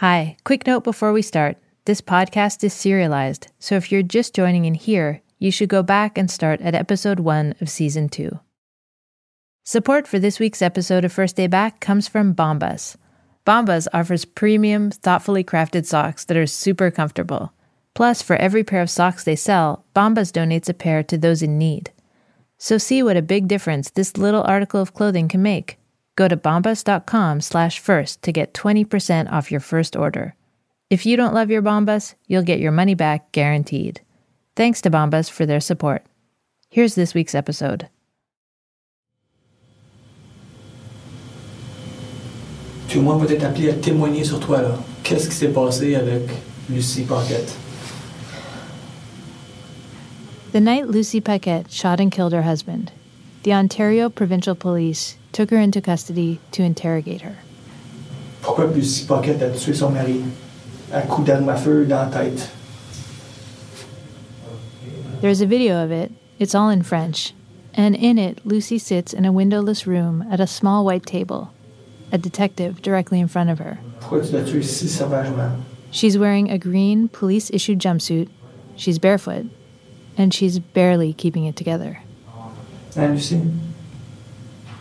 Hi, quick note before we start. This podcast is serialized, so if you're just joining in here, you should go back and start at episode 1 of season 2. Support for this week's episode of First Day Back comes from Bombas. Bombas offers premium, thoughtfully crafted socks that are super comfortable. Plus, for every pair of socks they sell, Bombas donates a pair to those in need. So see what a big difference this little article of clothing can make. Go to bombas.com slash first to get 20% off your first order. If you don't love your Bombas, you'll get your money back guaranteed. Thanks to Bombas for their support. Here's this week's episode. Puis moi, va être appelé à témoigner sur toi, là. Qu'est-ce qui s'est passé avec Lucie Paquette? The night Lucy Paquette shot and killed her husband, the Ontario Provincial Police took her into custody to interrogate her. Pourquoi Lucie Paquette a tué son mari? À coup d'arme à feu dans la tête. There's a video of it. It's all in French. And in it, Lucy sits in a windowless room at a small white table, a detective directly in front of her. Pourquoi tu l'as tué si sauvagement? She's wearing a green police issued jumpsuit, she's barefoot, and she's barely keeping it together. Hein, Lucie?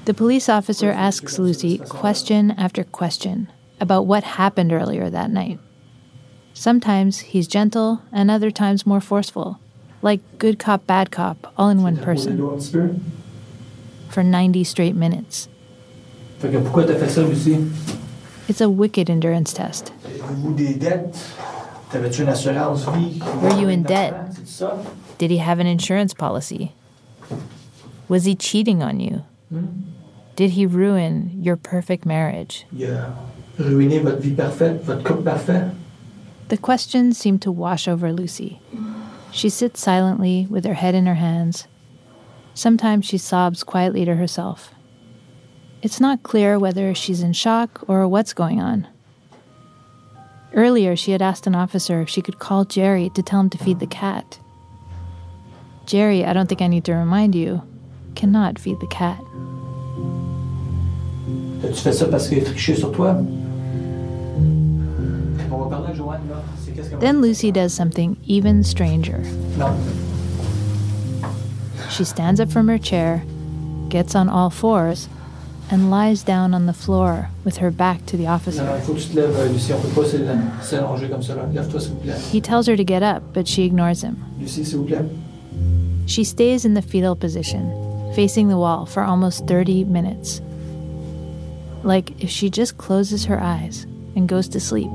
The police officer asks Lucy question after question about what happened earlier that night. Sometimes he's gentle, and other times more forceful, like good cop, bad cop, all in one person, doigt un petit peu. for 90 straight minutes. Fait que pourquoi t'as fait ça, Lucie? It's a wicked endurance test. Avez-vous des dettes? T'avais-tu une assurance vie? Were you in debt? Did he have an insurance policy? Was he cheating on you? Hmm? Did he ruin your perfect marriage? Il a ruiné votre vie parfaite, votre couple parfait? The questions seem to wash over Lucy. She sits silently with her head in her hands. Sometimes she sobs quietly to herself. It's not clear whether she's in shock or what's going on. Earlier, she had asked an officer if she could call Jerry to tell him to feed the cat. Jerry, I don't think I need to remind you, cannot feed the cat. As-tu fait ça parce qu'il a triché sur toi? On va parler à Joanne, là. C'est qu'est-ce qu'elle Then Lucy does something even stranger. She stands up from her chair, gets on all fours, and lies down on the floor with her back to the officer. il faut que tu te lèves, euh, Lucie. On peut pas s'él- s'allonger comme ça, là. Lève-toi, s'il vous plaît. He tells her to get up, but she ignores him. Lucie, s'il vous plaît. She stays in the fetal position, facing the wall for almost 30 minutes. Like if she just closes her eyes and goes to sleep,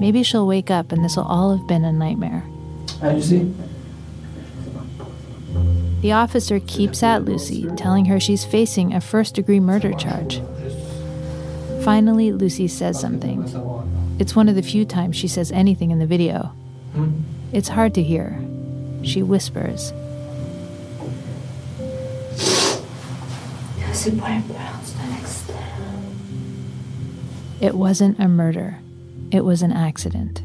maybe she'll wake up and this will all have been a nightmare. Hein, Lucie? The officer keeps at Lucy, telling her she's facing a first degree murder charge. Finally, Lucy says something. It's one of the few times she says anything in the video. Hmm? It's hard to hear. She whispers. Peur, c'est. It wasn't a murder, it was an accident.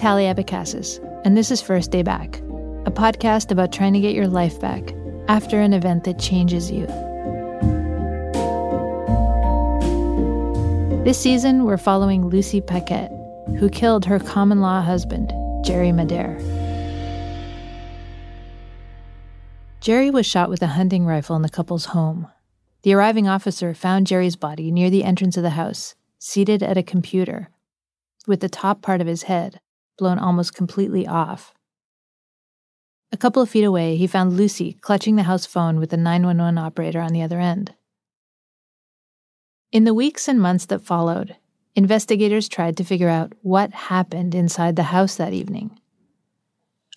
Tally Abecassis, and this is First Day Back, a podcast about trying to get your life back after an event that changes you. This season, we're following Lucy Paquette, who killed her common law husband, Jerry Madere. Jerry was shot with a hunting rifle in the couple's home. The arriving officer found Jerry's body near the entrance of the house, seated at a computer, with the top part of his head blown almost completely off. A couple of feet away, he found Lucy clutching the house phone with the 911 operator on the other end. In the weeks and months that followed, investigators tried to figure out what happened inside the house that evening.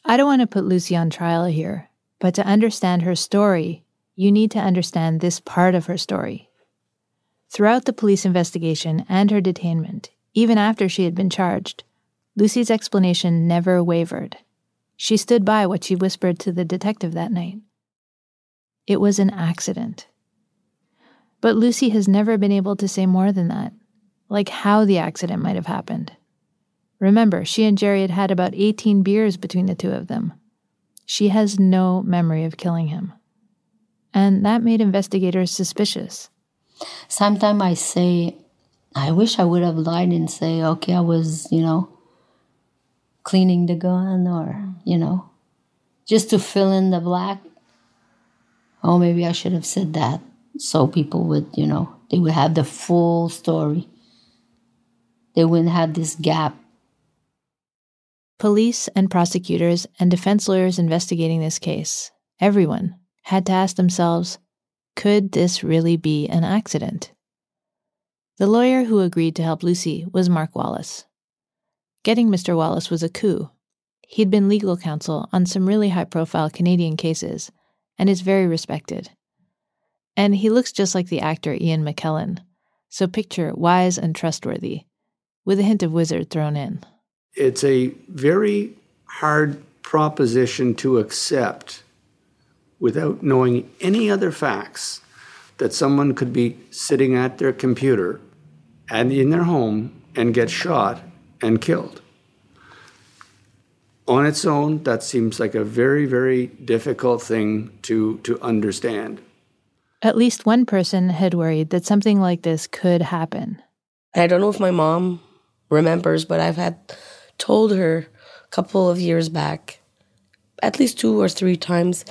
I don't want to put Lucy on trial here, but to understand her story, you need to understand this part of her story. Throughout the police investigation and her detainment, even after she had been charged, Lucy's explanation never wavered. She stood by what she whispered to the detective that night. It was an accident. But Lucy has never been able to say more than that, like how the accident might have happened. Remember, she and Jerry had had about 18 beers between the two of them. She has no memory of killing him. And that made investigators suspicious. Sometimes I say, I wish I would have lied and say, okay, I was, you know, cleaning the gun or, mm. you know, just to fill in the black. Oh, maybe I should have said that so people would, you know, they would have the full story. They wouldn't have this gap. Police and prosecutors and defense lawyers investigating this case, everyone, had to ask themselves could this really be an accident? The lawyer who agreed to help Lucy was Mark Wallace. Getting Mr. Wallace was a coup. He'd been legal counsel on some really high profile Canadian cases and is very respected. And he looks just like the actor Ian McKellen, so picture wise and trustworthy, with a hint of wizard thrown in. It's a very hard proposition to accept without knowing any other facts that someone could be sitting at their computer and in their home and get shot and killed. On its own, that seems like a very, very difficult thing to, to understand. At least one person had worried that something like this could happen. I don't know if my mom remembers, but I've had told her a couple of years back, at least two or three times,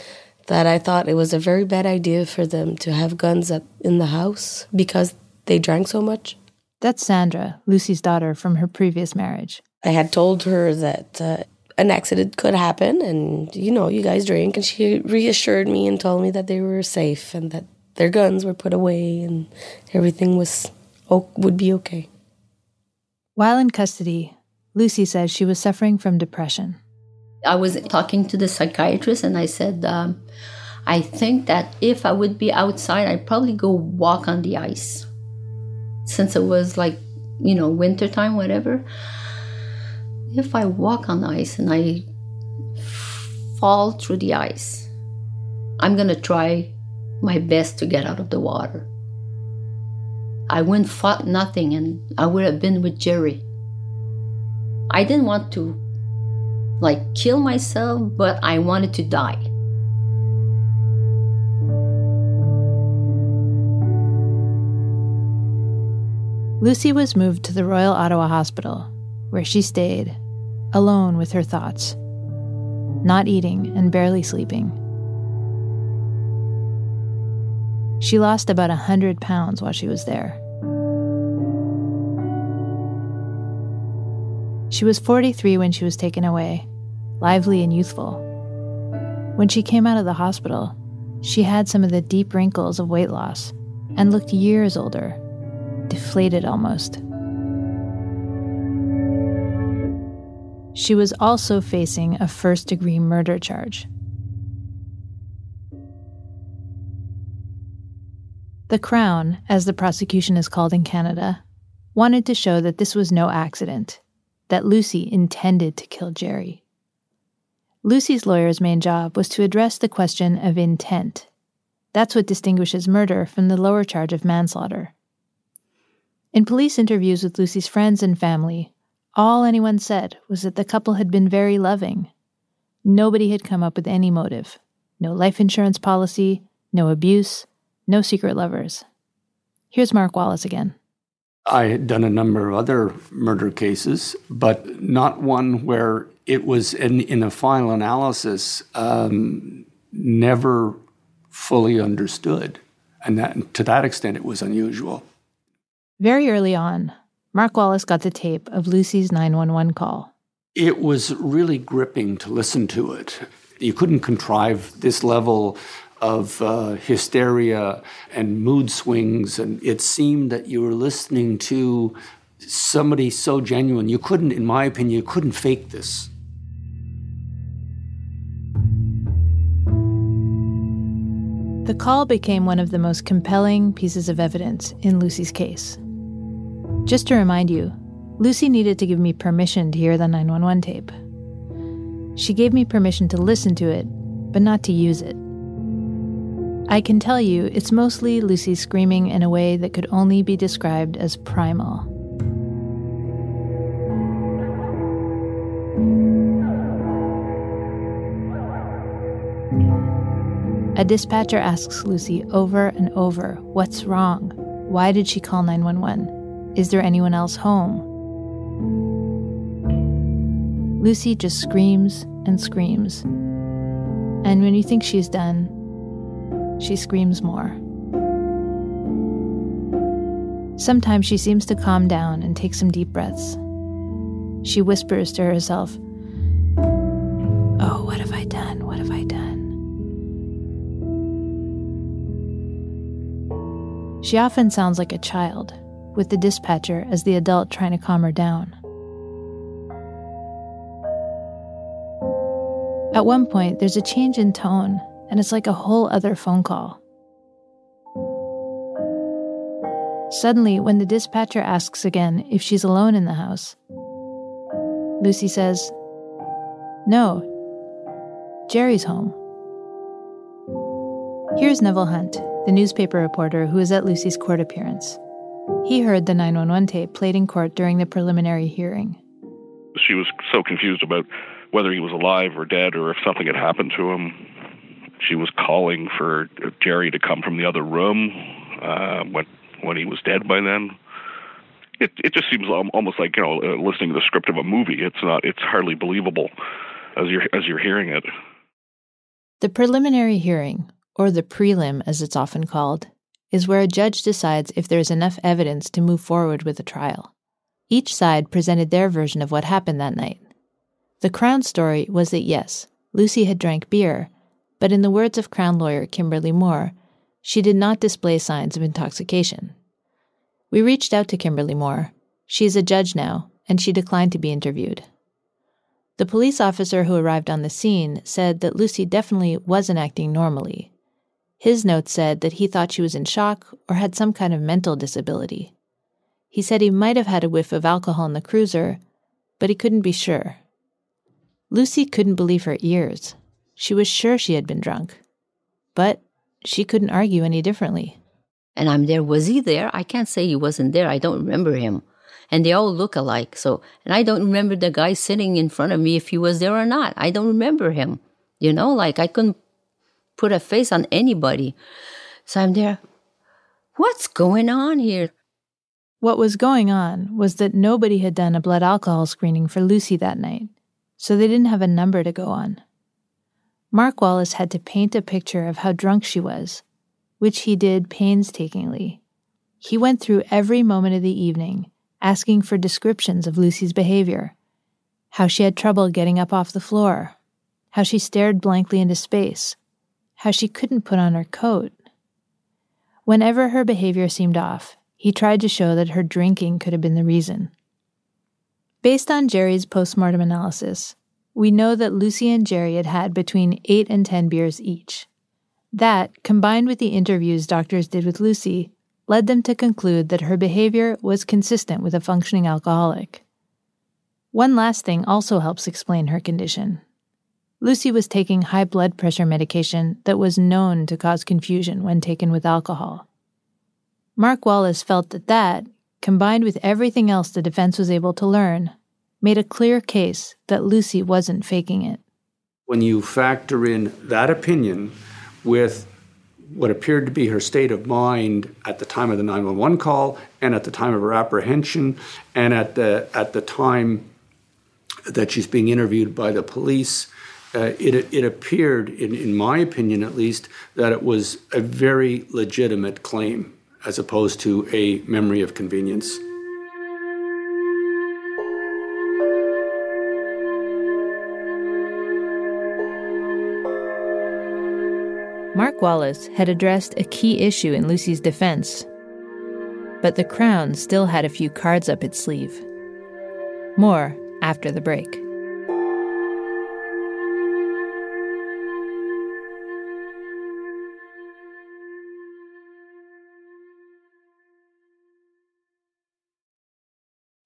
that I thought it was a very bad idea for them to have guns at, in the house because they drank so much. That's Sandra, Lucy's daughter from her previous marriage. I had told her that uh, an accident could happen and, you know, you guys drink. And she reassured me and told me that they were safe and that their guns were put away and everything was would be okay. While in custody, Lucy says she was suffering from depression. I was talking to the psychiatrist and I said, um, I think that if I would be outside, I'd probably go walk on the ice. Since it was like, you know, wintertime, whatever. If I walk on ice and I fall through the ice, I'm going to try my best to get out of the water. I wouldn't fought nothing and I would have been with Jerry. I didn't want to like kill myself, but I wanted to die. Lucy was moved to the Royal Ottawa Hospital, where she stayed, alone with her thoughts, not eating and barely sleeping. She lost about a 100 pounds while she was there. She was 43 when she was taken away, lively and youthful. When she came out of the hospital, she had some of the deep wrinkles of weight loss and looked years older, deflated almost. She was also facing a first degree murder charge. The Crown, as the prosecution is called in Canada, wanted to show that this was no accident, that Lucy intended to kill Jerry. Lucy's lawyer's main job was to address the question of intent. That's what distinguishes murder from the lower charge of manslaughter. In police interviews with Lucy's friends and family, all anyone said was that the couple had been very loving. Nobody had come up with any motive no life insurance policy, no abuse, no secret lovers. Here's Mark Wallace again. I had done a number of other murder cases, but not one where it was in, in a final analysis um, never fully understood. And that, to that extent, it was unusual. Very early on, Mark Wallace got the tape of Lucy's 911 call. It was really gripping to listen to it. You couldn't contrive this level of uh, hysteria and mood swings, and it seemed that you were listening to somebody so genuine. You couldn't, in my opinion, you couldn't fake this. The call became one of the most compelling pieces of evidence in Lucy's case. Just to remind you, Lucy needed to give me permission to hear the 911 tape. She gave me permission to listen to it, but not to use it. I can tell you it's mostly Lucy screaming in a way that could only be described as primal. A dispatcher asks Lucy over and over, What's wrong? Why did she call 911? Is there anyone else home? Lucy just screams and screams. And when you think she's done, she screams more. Sometimes she seems to calm down and take some deep breaths. She whispers to herself, Oh, what have I done? What have I done? She often sounds like a child, with the dispatcher as the adult trying to calm her down. At one point, there's a change in tone, and it's like a whole other phone call. Suddenly, when the dispatcher asks again if she's alone in the house, Lucy says, No, Jerry's home. Here's Neville Hunt, the newspaper reporter who was at Lucy's court appearance. He heard the 911 tape played in court during the preliminary hearing. She was so confused about whether he was alive or dead or if something had happened to him. She was calling for Jerry to come from the other room uh, when when he was dead by then. It it just seems almost like you know uh, listening to the script of a movie. It's not. It's hardly believable as you're as you're hearing it. The preliminary hearing, or the prelim as it's often called, is where a judge decides if there is enough evidence to move forward with a trial. Each side presented their version of what happened that night. The Crown story was that yes, Lucy had drank beer, but in the words of Crown lawyer Kimberly Moore, she did not display signs of intoxication. We reached out to Kimberly Moore. She is a judge now, and she declined to be interviewed. The police officer who arrived on the scene said that Lucy definitely wasn't acting normally, his notes said that he thought she was in shock or had some kind of mental disability. He said he might have had a whiff of alcohol in the cruiser, but he couldn't be sure. Lucy couldn't believe her ears. She was sure she had been drunk. But she couldn't argue any differently. And I'm there. Was he there? I can't say he wasn't there. I don't remember him. And they all look alike. So, and I don't remember the guy sitting in front of me if he was there or not. I don't remember him. You know, like I couldn't put a face on anybody. So I'm there. What's going on here? What was going on was that nobody had done a blood alcohol screening for Lucy that night, so they didn't have a number to go on. Mark Wallace had to paint a picture of how drunk she was, which he did painstakingly. He went through every moment of the evening, asking for descriptions of Lucy's behavior how she had trouble getting up off the floor, how she stared blankly into space, how she couldn't put on her coat. Whenever her behavior seemed off, he tried to show that her drinking could have been the reason. Based on Jerry's postmortem analysis, we know that Lucy and Jerry had had between 8 and 10 beers each. That, combined with the interviews doctors did with Lucy, led them to conclude that her behavior was consistent with a functioning alcoholic. One last thing also helps explain her condition. Lucy was taking high blood pressure medication that was known to cause confusion when taken with alcohol. Mark Wallace felt that that, combined with everything else the defense was able to learn, made a clear case that Lucy wasn't faking it. When you factor in that opinion with what appeared to be her state of mind at the time of the 911 call and at the time of her apprehension and at the at the time that she's being interviewed by the police uh, it, it appeared, in, in my opinion at least, that it was a very legitimate claim as opposed to a memory of convenience. Mark Wallace had addressed a key issue in Lucy's defense, but the Crown still had a few cards up its sleeve. More after the break.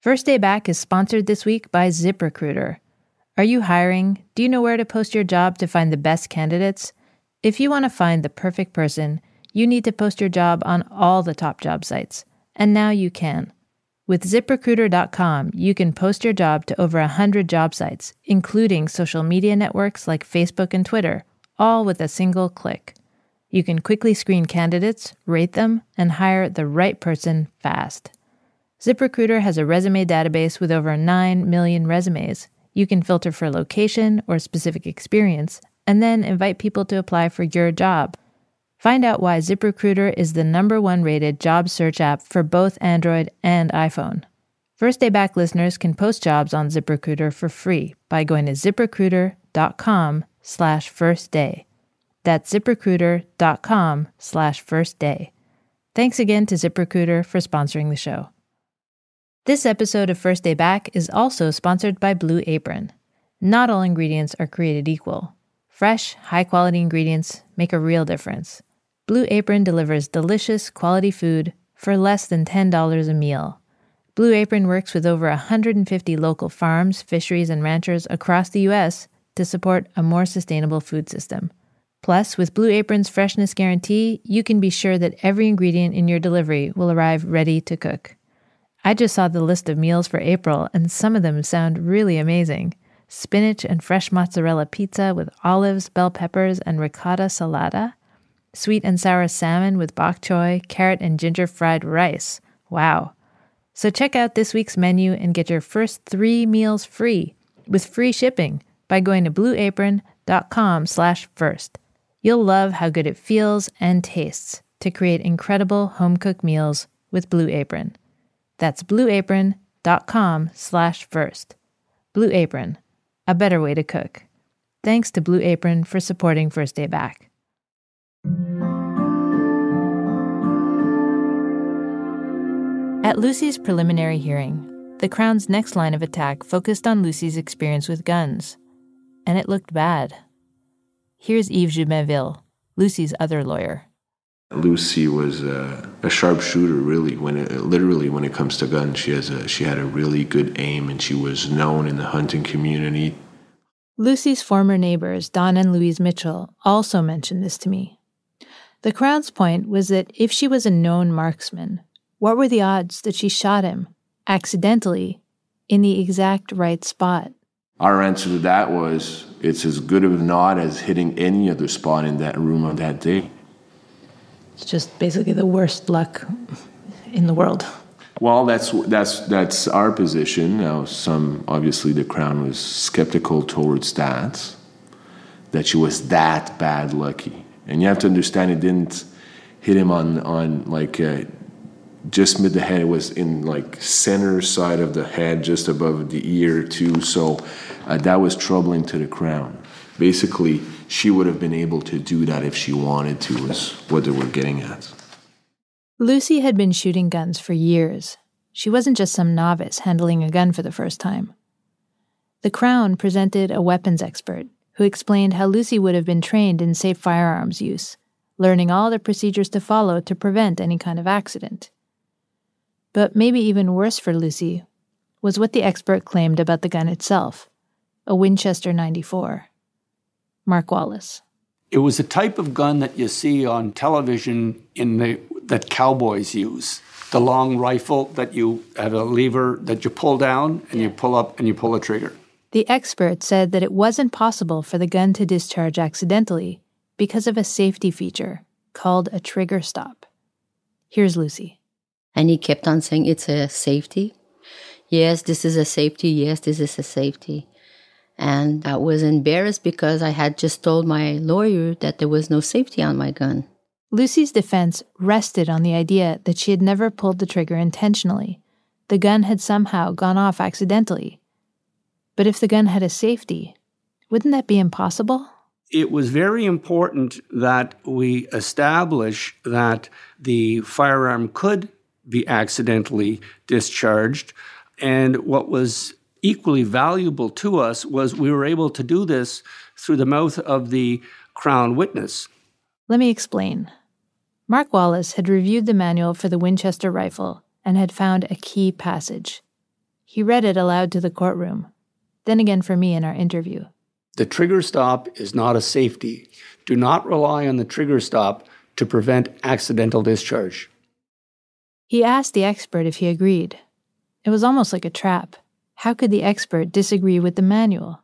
First Day Back is sponsored this week by ZipRecruiter, Are you hiring? Do you know where to post your job to find the best candidates? If you want to find the perfect person, you need to post your job on all the top job sites. And now you can. With ziprecruiter.com, you can post your job to over 100 job sites, including social media networks like Facebook and Twitter, all with a single click. You can quickly screen candidates, rate them, and hire the right person fast. ZipRecruiter has a resume database with over 9 million resumes, you can filter for location or specific experience, and then invite people to apply for your job. Find out why ZipRecruiter is the number one rated job search app for both Android and iPhone. First Day Back listeners can post jobs on ZipRecruiter for free by going to ziprecruiter.com slash first day. That's ziprecruiter.com slash first day. Thanks again to ZipRecruiter for sponsoring the show. This episode of First Day Back is also sponsored by Blue Apron. Not all ingredients are created equal. Fresh, high quality ingredients make a real difference. Blue Apron delivers delicious, quality food for less than $10 a meal. Blue Apron works with over 150 local farms, fisheries, and ranchers across the U.S. to support a more sustainable food system. Plus, with Blue Apron's freshness guarantee, you can be sure that every ingredient in your delivery will arrive ready to cook. I just saw the list of meals for April, and some of them sound really amazing. Spinach and fresh mozzarella pizza with olives, bell peppers, and ricotta salata. Sweet and sour salmon with bok choy, carrot, and ginger fried rice. Wow. So check out this week's menu and get your first three meals free with free shipping by going to blueapron.com slash first. You'll love how good it feels and tastes to create incredible home-cooked meals with Blue Apron. That's blueapron.com slash first. Blue Apron, a better way to cook. Thanks to Blue Apron for supporting First Day Back. At Lucy's preliminary hearing, the Crown's next line of attack focused on Lucy's experience with guns, and it looked bad. Here's Yves Jubainville, Lucy's other lawyer. Lucy was a, a sharpshooter, really. When it, literally, when it comes to guns, she has a she had a really good aim, and she was known in the hunting community. Lucy's former neighbors, Don and Louise Mitchell, also mentioned this to me. The Crown's point was that if she was a known marksman, what were the odds that she shot him accidentally in the exact right spot? Our answer to that was it's as good of a nod as hitting any other spot in that room on that day. It's just basically the worst luck in the world. Well, that's that's that's our position. Now, some obviously the crown was skeptical towards that, that she was that bad lucky, and you have to understand it didn't hit him on on like uh, just mid the head. It was in like center side of the head, just above the ear too. So uh, that was troubling to the crown. Basically, she would have been able to do that if she wanted to, is what they were getting at. Lucy had been shooting guns for years. She wasn't just some novice handling a gun for the first time. The Crown presented a weapons expert who explained how Lucy would have been trained in safe firearms use, learning all the procedures to follow to prevent any kind of accident. But maybe even worse for Lucy was what the expert claimed about the gun itself a Winchester 94. Mark Wallace. It was a type of gun that you see on television in the that cowboys use. The long rifle that you have a lever that you pull down and you pull up and you pull a trigger. The expert said that it wasn't possible for the gun to discharge accidentally because of a safety feature called a trigger stop. Here's Lucy. And he kept on saying, It's a safety. Yes, this is a safety. Yes, this is a safety. And I was embarrassed because I had just told my lawyer that there was no safety on my gun. Lucy's defense rested on the idea that she had never pulled the trigger intentionally. The gun had somehow gone off accidentally. But if the gun had a safety, wouldn't that be impossible? It was very important that we establish that the firearm could be accidentally discharged. And what was equally valuable to us was we were able to do this through the mouth of the Crown witness. Let me explain. Mark Wallace had reviewed the manual for the Winchester rifle and had found a key passage. He read it aloud to the courtroom. then again for me in our interview. The trigger stop is not a safety. Do not rely on the trigger stop to prevent accidental discharge. He asked the expert if he agreed. It was almost like a trap. How could the expert disagree with the manual?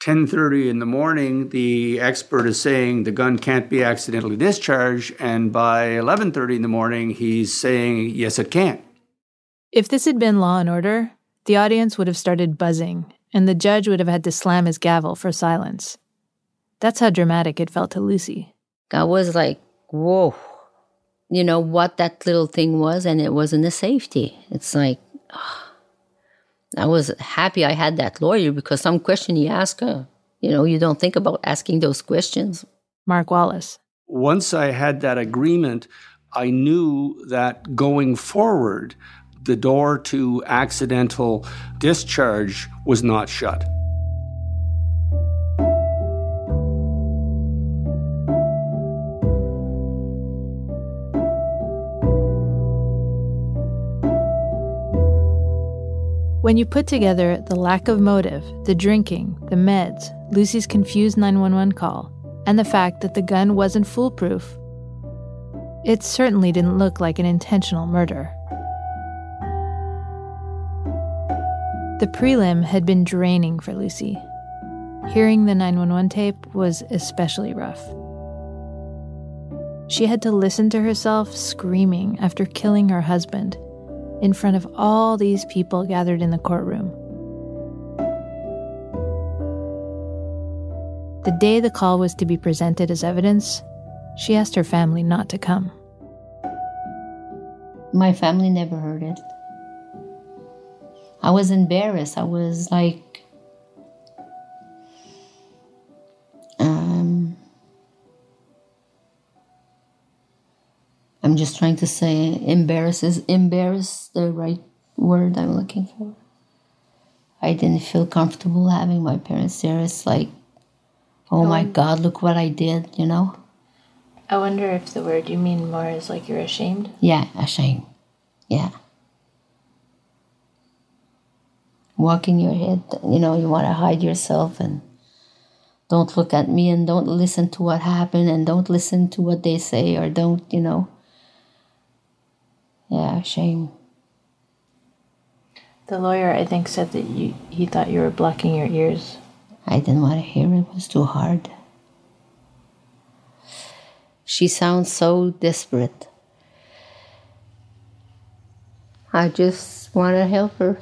10:30 in the morning the expert is saying the gun can't be accidentally discharged and by 11:30 in the morning he's saying yes it can. If this had been law and order, the audience would have started buzzing and the judge would have had to slam his gavel for silence. That's how dramatic it felt to Lucy. I was like, whoa, you know what that little thing was, and it wasn't a safety. It's like, oh. I was happy I had that lawyer because some question he asked, uh, you know, you don't think about asking those questions. Mark Wallace. Once I had that agreement, I knew that going forward, the door to accidental discharge was not shut. When you put together the lack of motive, the drinking, the meds, Lucy's confused 911 call, and the fact that the gun wasn't foolproof, it certainly didn't look like an intentional murder. The prelim had been draining for Lucy. Hearing the 911 tape was especially rough. She had to listen to herself screaming after killing her husband in front of all these people gathered in the courtroom. The day the call was to be presented as evidence, she asked her family not to come. My family never heard it. I was embarrassed. I was like, I'm just trying to say embarrass is embarrass the right word I'm looking for. I didn't feel comfortable having my parents there. It's like, oh my God, look what I did, you know? I wonder if the word you mean more is like you're ashamed? Yeah, ashamed. Yeah. Walking your head, you know, you want to hide yourself and don't look at me and don't listen to what happened and don't listen to what they say or don't, you know. Yeah, shame. The lawyer, I think, said that you he thought you were blocking your ears. I didn't want to hear it. It was too hard. She sounds so desperate. I just want to help her.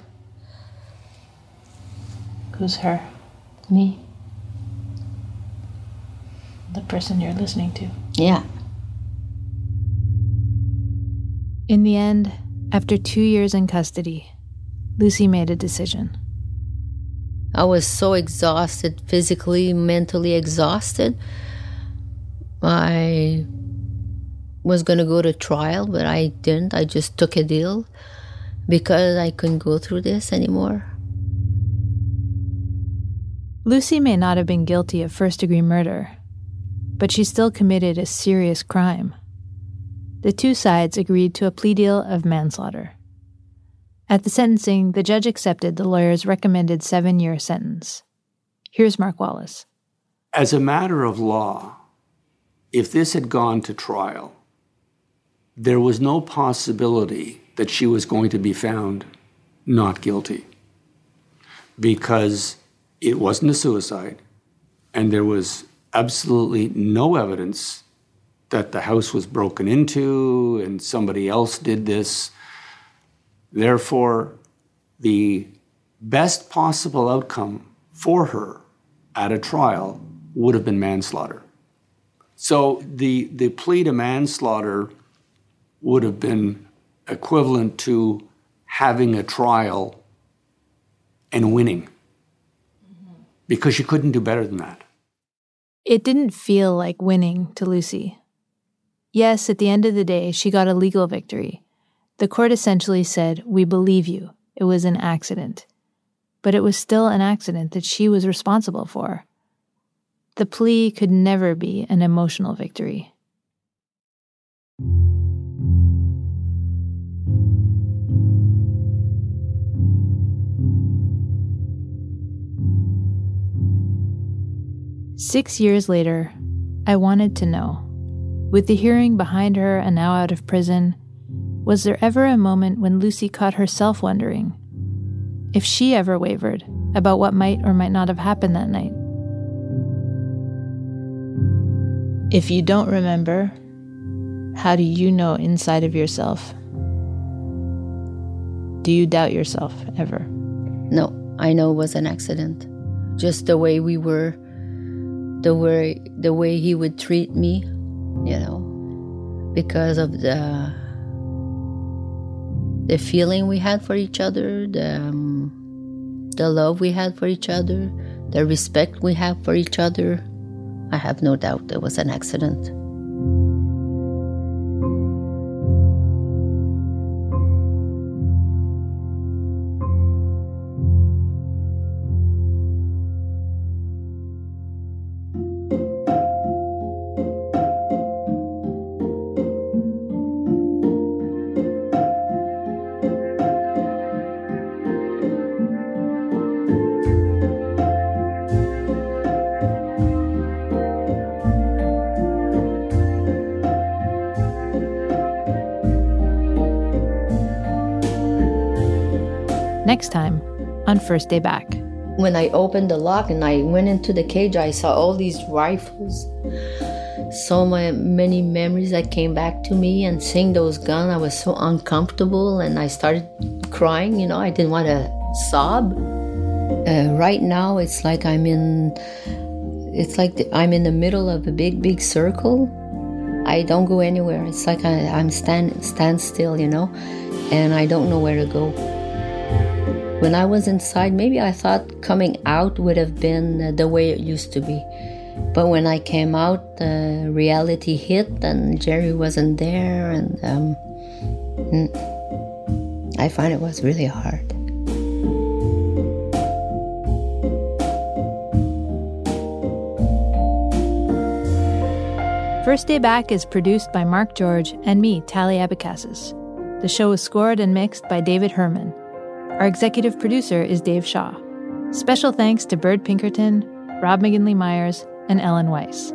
Who's her? Me. The person you're listening to. Yeah. In the end, after two years in custody, Lucy made a decision. I was so exhausted, physically, mentally exhausted. I was going to go to trial, but I didn't. I just took a deal because I couldn't go through this anymore. Lucy may not have been guilty of first degree murder, but she still committed a serious crime the two sides agreed to a plea deal of manslaughter. At the sentencing, the judge accepted the lawyer's recommended seven year sentence. Here's Mark Wallace. As a matter of law, if this had gone to trial, there was no possibility that she was going to be found not guilty because it wasn't a suicide and there was absolutely no evidence that the house was broken into and somebody else did this. Therefore, the best possible outcome for her at a trial would have been manslaughter. So the, the plea to manslaughter would have been equivalent to having a trial and winning because she couldn't do better than that. It didn't feel like winning to Lucy. Yes, at the end of the day, she got a legal victory. The court essentially said, We believe you. It was an accident. But it was still an accident that she was responsible for. The plea could never be an emotional victory. Six years later, I wanted to know. With the hearing behind her and now out of prison, was there ever a moment when Lucy caught herself wondering if she ever wavered about what might or might not have happened that night? If you don't remember, how do you know inside of yourself? Do you doubt yourself ever? No, I know it was an accident. Just the way we were, the way the way he would treat me, you know, because of the the feeling we had for each other, the um, the love we had for each other, the respect we have for each other. I have no doubt it was an accident. Next time on First Day Back. When I opened the lock and I went into the cage, I saw all these rifles. So many memories that came back to me, and seeing those guns, I was so uncomfortable, and I started crying. You know, I didn't want to sob. Uh, right now, it's like I'm in. It's like the, I'm in the middle of a big, big circle. I don't go anywhere. It's like I, I'm stand stand still, you know, and I don't know where to go. When I was inside, maybe I thought coming out would have been the way it used to be. But when I came out, the reality hit, and Jerry wasn't there, and um, I find it was really hard. First Day Back is produced by Mark George and me, Tally Abecassis. The show is scored and mixed by David Herman. Our executive producer is Dave Shaw. Special thanks to Bird Pinkerton, Rob McGinley Myers, and Ellen Weiss.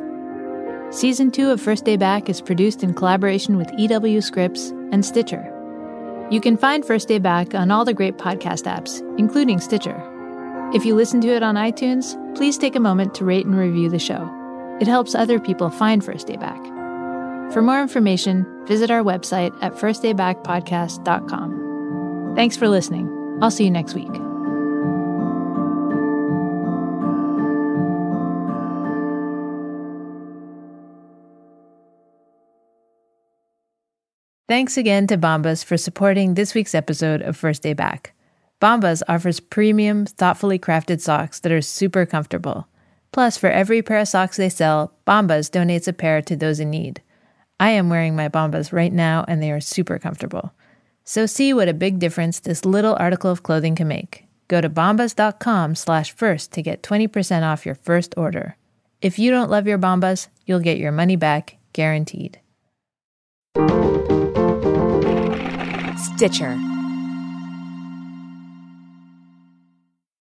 Season 2 of First Day Back is produced in collaboration with EW Scripps and Stitcher. You can find First Day Back on all the great podcast apps, including Stitcher. If you listen to it on iTunes, please take a moment to rate and review the show. It helps other people find First Day Back. For more information, visit our website at firstdaybackpodcast.com. Thanks for listening. I'll see you next week. Thanks again to Bombas for supporting this week's episode of First Day Back. Bombas offers premium, thoughtfully crafted socks that are super comfortable. Plus, for every pair of socks they sell, Bombas donates a pair to those in need. I am wearing my Bombas right now and they are super comfortable. So see what a big difference this little article of clothing can make. Go to bombas.com slash first to get 20% off your first order. If you don't love your Bombas, you'll get your money back guaranteed. Stitcher